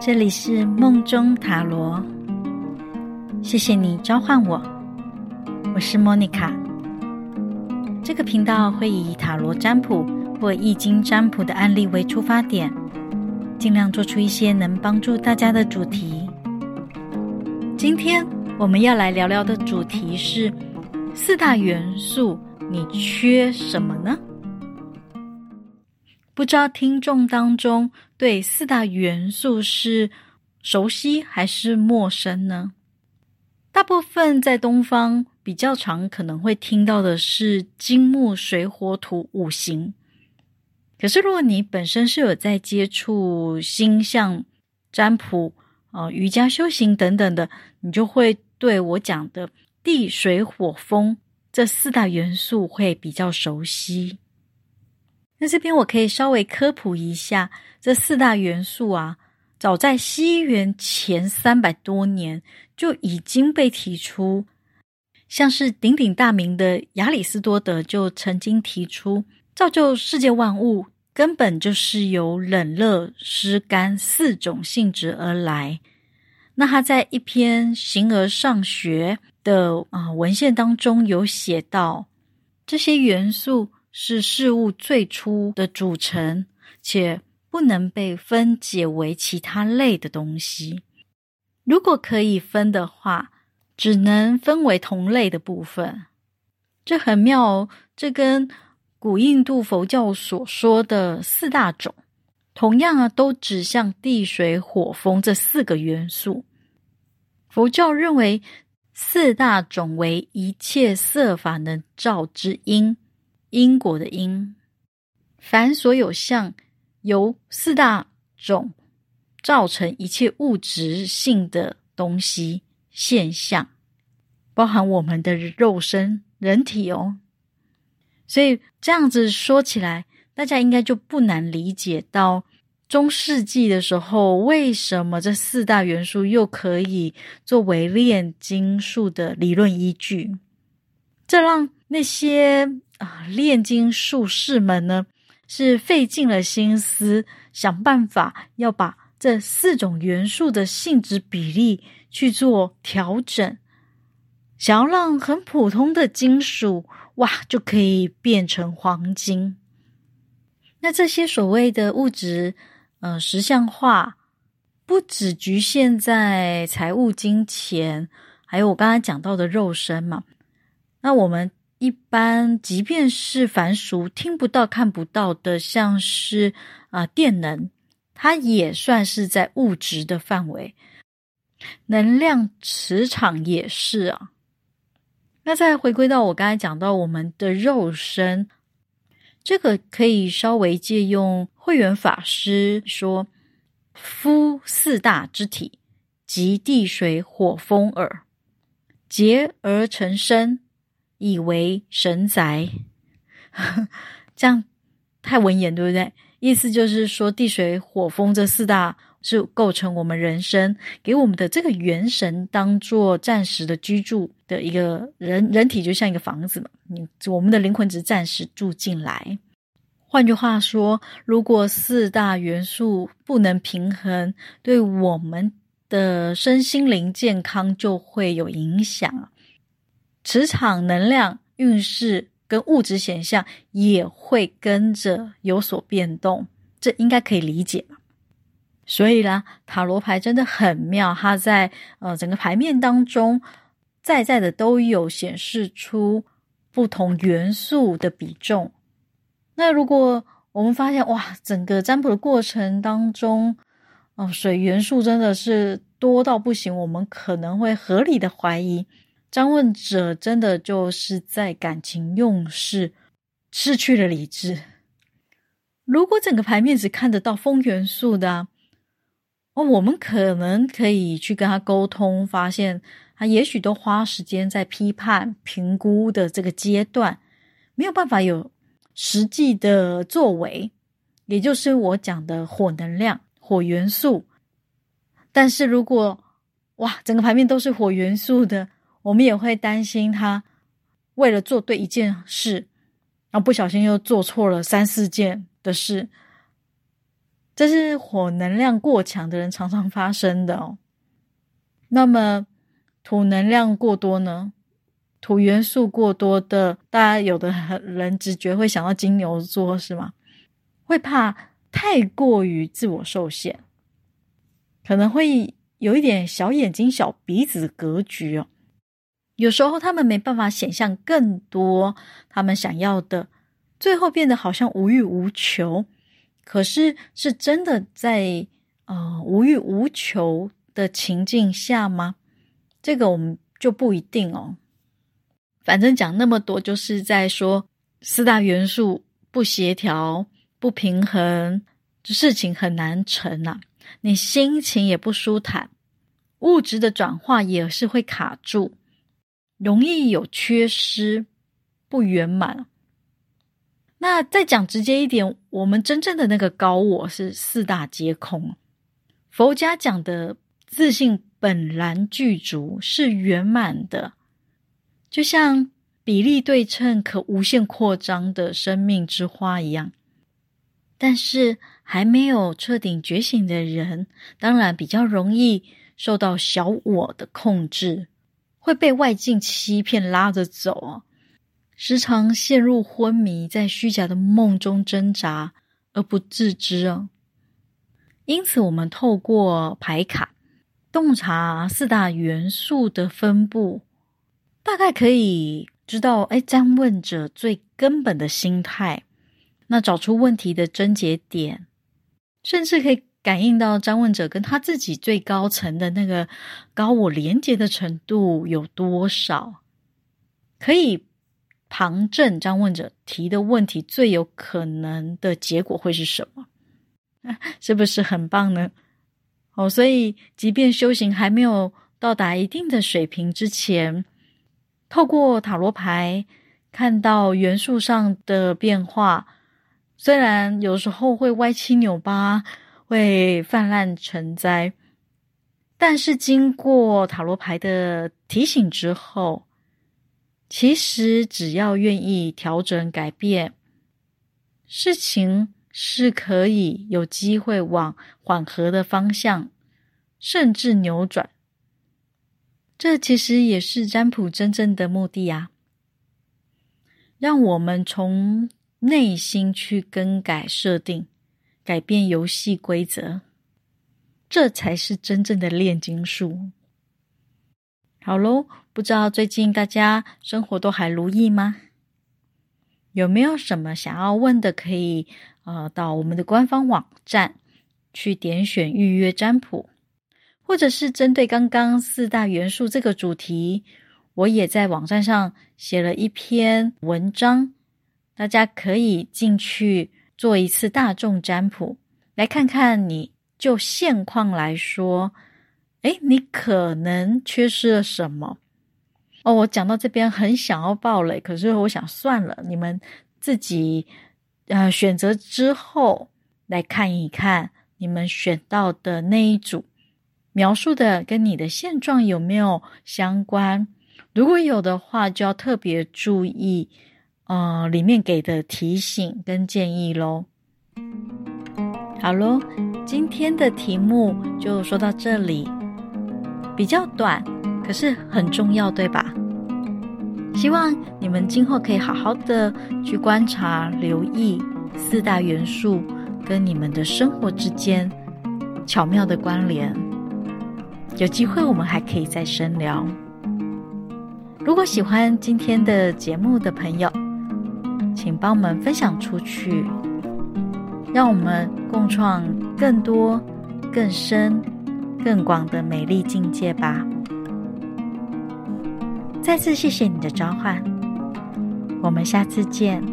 这里是梦中塔罗，谢谢你召唤我，我是莫妮卡。这个频道会以塔罗占卜或易经占卜的案例为出发点，尽量做出一些能帮助大家的主题。今天我们要来聊聊的主题是四大元素，你缺什么呢？不知道听众当中对四大元素是熟悉还是陌生呢？大部分在东方比较常可能会听到的是金木水火土五行。可是如果你本身是有在接触星象占卜、呃瑜伽修行等等的，你就会对我讲的地水火风这四大元素会比较熟悉。那这边我可以稍微科普一下，这四大元素啊，早在西元前三百多年就已经被提出。像是鼎鼎大名的亚里斯多德就曾经提出，造就世界万物根本就是由冷热湿干四种性质而来。那他在一篇《形而上学》的啊文献当中有写到，这些元素。是事物最初的组成，且不能被分解为其他类的东西。如果可以分的话，只能分为同类的部分。这很妙哦，这跟古印度佛教所说的四大种，同样啊，都指向地水火风这四个元素。佛教认为四大种为一切色法能造之因。因果的因，凡所有相，由四大种造成一切物质性的东西现象，包含我们的肉身人体哦。所以这样子说起来，大家应该就不难理解到中世纪的时候，为什么这四大元素又可以作为炼金术的理论依据。这让那些啊，炼金术士们呢，是费尽了心思，想办法要把这四种元素的性质比例去做调整，想要让很普通的金属哇，就可以变成黄金。那这些所谓的物质，呃，实像化，不只局限在财务、金钱，还有我刚才讲到的肉身嘛。那我们。一般，即便是凡俗听不到、看不到的，像是啊、电能，它也算是在物质的范围。能量磁场也是啊。那再回归到我刚才讲到我们的肉身，这个可以稍微借用慧远法师说：“夫四大之体，即地水火风耳，结而成身。”以为神宅，这样太文言，对不对？意思就是说，地水火风这四大是构成我们人生，给我们的这个元神当做暂时的居住的一个人人体，就像一个房子嘛。你我们的灵魂只暂时住进来。换句话说，如果四大元素不能平衡，对我们的身心灵健康就会有影响。磁场能量运势跟物质显象也会跟着有所变动，这应该可以理解嘛？所以啦，塔罗牌真的很妙，它在呃整个牌面当中，在在的都有显示出不同元素的比重。那如果我们发现哇，整个占卜的过程当中，哦，水元素真的是多到不行，我们可能会合理的怀疑。张问者真的就是在感情用事，失去了理智。如果整个牌面只看得到风元素的，哦，我们可能可以去跟他沟通，发现他也许都花时间在批判、评估的这个阶段，没有办法有实际的作为，也就是我讲的火能量、火元素。但是如果哇，整个牌面都是火元素的。我们也会担心他为了做对一件事，然后不小心又做错了三四件的事。这是火能量过强的人常常发生的哦。那么土能量过多呢？土元素过多的，大家有的人直觉会想到金牛座，是吗？会怕太过于自我受限，可能会有一点小眼睛、小鼻子格局哦。有时候他们没办法想象更多他们想要的，最后变得好像无欲无求。可是是真的在呃无欲无求的情境下吗？这个我们就不一定哦。反正讲那么多，就是在说四大元素不协调、不平衡，事情很难成呐、啊。你心情也不舒坦，物质的转化也是会卡住。容易有缺失、不圆满。那再讲直接一点，我们真正的那个高我是四大皆空。佛家讲的自信本然具足是圆满的，就像比例对称、可无限扩张的生命之花一样。但是还没有彻底觉醒的人，当然比较容易受到小我的控制。会被外境欺骗拉着走啊，时常陷入昏迷，在虚假的梦中挣扎而不自知啊。因此，我们透过牌卡洞察四大元素的分布，大概可以知道，哎，占问者最根本的心态，那找出问题的症结点，甚至可以。感应到张问者跟他自己最高层的那个高我连接的程度有多少，可以旁证张问者提的问题最有可能的结果会是什么？是不是很棒呢？哦，所以即便修行还没有到达一定的水平之前，透过塔罗牌看到元素上的变化，虽然有时候会歪七扭八。会泛滥成灾，但是经过塔罗牌的提醒之后，其实只要愿意调整改变，事情是可以有机会往缓和的方向，甚至扭转。这其实也是占卜真正的目的啊，让我们从内心去更改设定。改变游戏规则，这才是真正的炼金术。好喽，不知道最近大家生活都还如意吗？有没有什么想要问的？可以呃到我们的官方网站去点选预约占卜，或者是针对刚刚四大元素这个主题，我也在网站上写了一篇文章，大家可以进去。做一次大众占卜，来看看你就现况来说，诶，你可能缺失了什么？哦，我讲到这边很想要爆雷，可是我想算了，你们自己呃选择之后来看一看，你们选到的那一组描述的跟你的现状有没有相关？如果有的话，就要特别注意。呃，里面给的提醒跟建议喽。好喽，今天的题目就说到这里，比较短，可是很重要，对吧？希望你们今后可以好好的去观察、留意四大元素跟你们的生活之间巧妙的关联。有机会我们还可以再深聊。如果喜欢今天的节目的朋友，请帮我们分享出去，让我们共创更多、更深、更广的美丽境界吧。再次谢谢你的召唤，我们下次见。